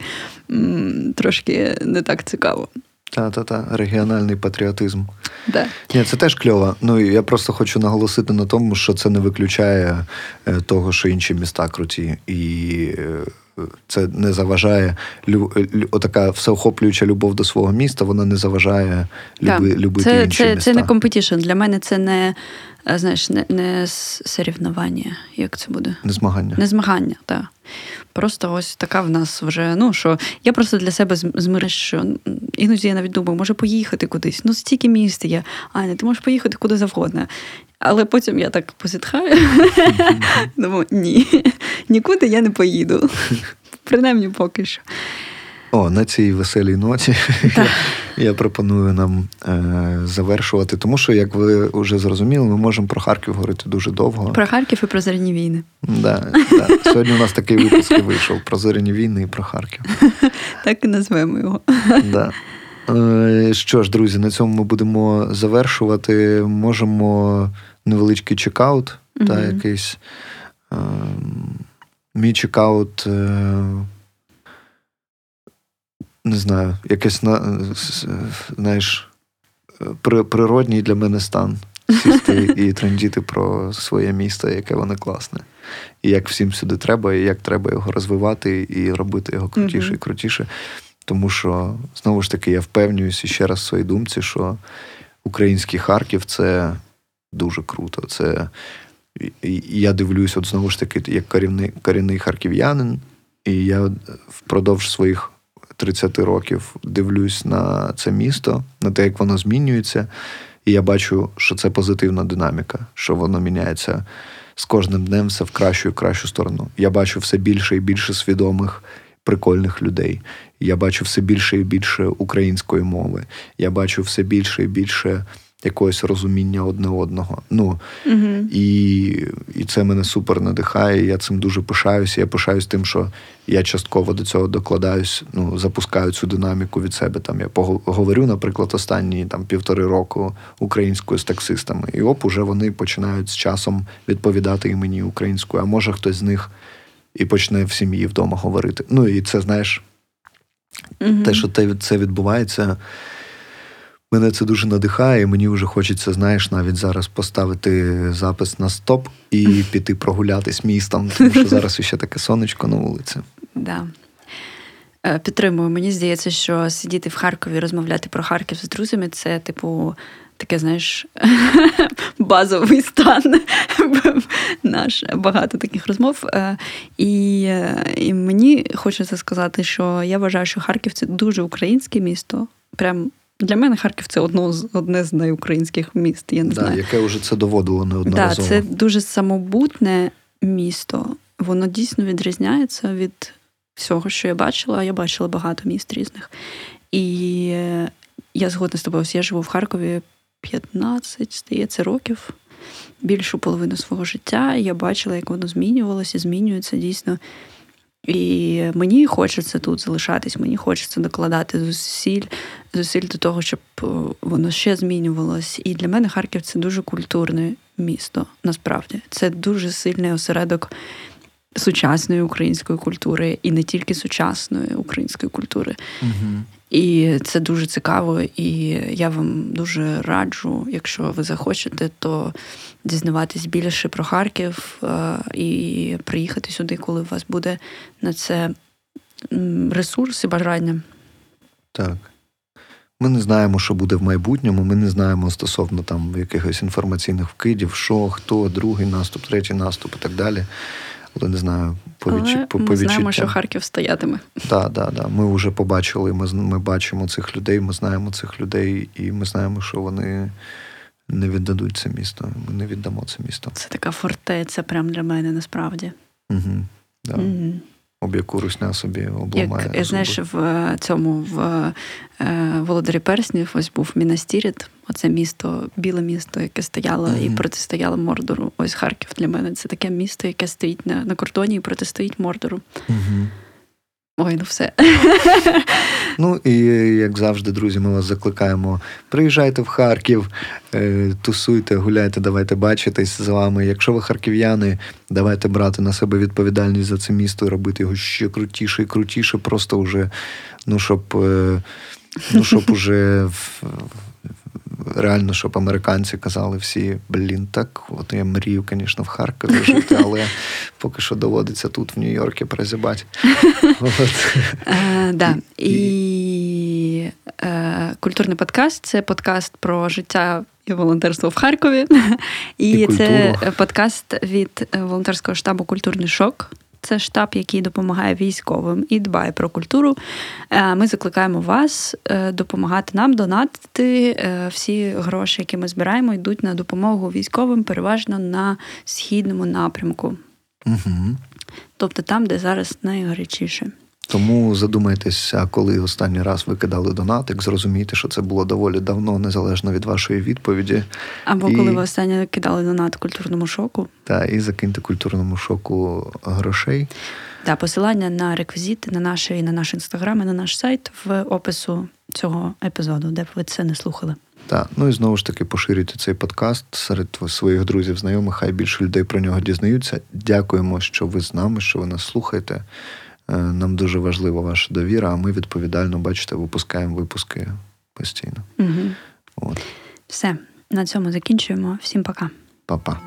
м, трошки не так цікаво. Та-та-та, регіональний патріотизм. Да. Ні, Це теж кльово. Ну я просто хочу наголосити на тому, що це не виключає е, того, що інші міста круті. І е, це не заважає отака всеохоплююча любов до свого міста, вона не заважає люби, любити це, інші це, міста. Це не competition. Для мене це не знаєш, не не соревнування, як це буде? Не змагання. Не змагання, так. Просто ось така в нас вже. Ну що я просто для себе змириш, що іноді я навіть думаю, може поїхати кудись. Ну, стільки місць є. Аня, ти можеш поїхати куди завгодно. Але потім я так позітхаю. Думаю, ні, нікуди я не поїду. Принаймні поки що. О, на цій веселій ноті я, я пропоную нам е, завершувати, тому що, як ви вже зрозуміли, ми можемо про Харків говорити дуже довго. Про Харків і про зоряні війни. Да, да. Сьогодні у нас такий випуск і вийшов про зоряні війни і про Харків. Так і назвемо його. Да. Е, що ж, друзі, на цьому ми будемо завершувати. Можемо невеличкий чекаут, та якийсь. Е, мій чекаут. Е, не знаю, якийсь знаєш, природній для мене стан. Сісти і трендіти про своє місто, яке воно класне. І як всім сюди треба, і як треба його розвивати і робити його крутіше і крутіше. Тому що, знову ж таки, я впевнююся ще раз в своїй думці, що український Харків це дуже круто. Це я дивлюсь, от знову ж таки, як корінний, корінний харків'янин, і я впродовж своїх 30 років дивлюсь на це місто, на те, як воно змінюється, і я бачу, що це позитивна динаміка, що воно міняється з кожним днем все в кращу і кращу сторону. Я бачу все більше і більше свідомих, прикольних людей. Я бачу все більше і більше української мови. Я бачу все більше і більше якогось розуміння одне одного. Ну угу. і і це мене супер надихає. Я цим дуже пишаюся. Я пишаюсь тим, що я частково до цього докладаюсь, ну запускаю цю динаміку від себе. Там я поговорю, наприклад, останні там півтори року українською з таксистами, і оп, уже вони починають з часом відповідати і мені українською. А може хтось з них і почне в сім'ї вдома говорити. Ну і це знаєш, угу. те, що це відбувається. Мене це дуже надихає. Мені вже хочеться, знаєш, навіть зараз поставити запис на стоп і піти прогулятись містом, тому що зараз ще таке сонечко на вулиці. Да. Е, підтримую. Мені здається, що сидіти в Харкові, розмовляти про Харків з друзями це, типу, таке, знаєш, базовий стан наш багато таких розмов. Е, і і мені хочеться сказати, що я вважаю, що Харків це дуже українське місто. Прям для мене Харків це одно з одне з найукраїнських міст. Я не да, знаю. Яке вже це доводило неодноразово. Да, Це дуже самобутне місто. Воно дійсно відрізняється від всього, що я бачила. Я бачила багато міст різних. І я згодна з тобою. Я живу в Харкові 15, здається, років. Більшу половину свого життя. Я бачила, як воно змінювалося, змінюється дійсно. І мені хочеться тут залишатись, мені хочеться докладати зусиль зусиль до того, щоб е, воно ще змінювалось. І для мене Харків це дуже культурне місто. Насправді це дуже сильний осередок сучасної української культури, і не тільки сучасної української культури. Угу. І це дуже цікаво, і я вам дуже раджу, якщо ви захочете, то дізнаватись більше про Харків е, і приїхати сюди, коли у вас буде на це ресурс і бажання. Так. Ми не знаємо, що буде в майбутньому. Ми не знаємо стосовно там якихось інформаційних вкидів, що, хто, другий наступ, третій наступ і так далі. Але не знаю, по. Але по, по Ми знаємо, що Харків стоятиме. Так, так, так. Ми вже побачили. Ми ми бачимо цих людей, ми знаємо цих людей, і ми знаємо, що вони не віддадуть це місто. Ми не віддамо це місто. Це така фортеця, прям для мене насправді. Угу, да. угу об яку русня собі обламає. Як, Знаєш, в е, цьому в е, Володарі Перснів ось був Мінас Тіріт, оце місто, біле місто, яке стояло mm-hmm. і протистояло Мордору. Ось Харків для мене. Це таке місто, яке стоїть на на кордоні і протистоїть Мордору. Mm-hmm. Ой, ну все. Ну і як завжди, друзі, ми вас закликаємо. Приїжджайте в Харків, е, тусуйте, гуляйте, давайте бачитись з вами. Якщо ви харків'яни, давайте брати на себе відповідальність за це місто і робити його ще крутіше і крутіше, просто вже, ну щоб. Е, ну, щоб уже реально, щоб американці казали всі, блін, так, от я мрію, звісно, в Харкові жити, але поки що доводиться тут, в Нью-Йоркі, перезибати. Да. І е, культурний подкаст це подкаст про життя і волонтерство в Харкові. І, І це подкаст від е, волонтерського штабу Культурний шок. Це штаб, який допомагає військовим і дбає про культуру. Е, Ми закликаємо вас е, допомагати нам донатити. Е, Всі гроші, які ми збираємо, йдуть на допомогу військовим, переважно на східному напрямку, Угу. тобто там, де зараз найгарячіше. Тому задумайтесь, а коли останній раз ви кидали донатик, зрозумійте, що це було доволі давно, незалежно від вашої відповіді. Або І- коли ви останнє кидали донат культурному шоку. Та і закиньте культурному шоку грошей. Да, посилання на реквізити на наші і на наш інстаграм, і на наш сайт в опису цього епізоду, де б ви це не слухали. Та ну і знову ж таки поширюйте цей подкаст серед своїх друзів, знайомих. Хай більше людей про нього дізнаються. Дякуємо, що ви з нами, що ви нас слухаєте. Е, Нам дуже важлива ваша довіра, а ми відповідально, бачите, випускаємо випуски постійно. Угу. От, Все, на цьому закінчуємо. Всім пока. па-па.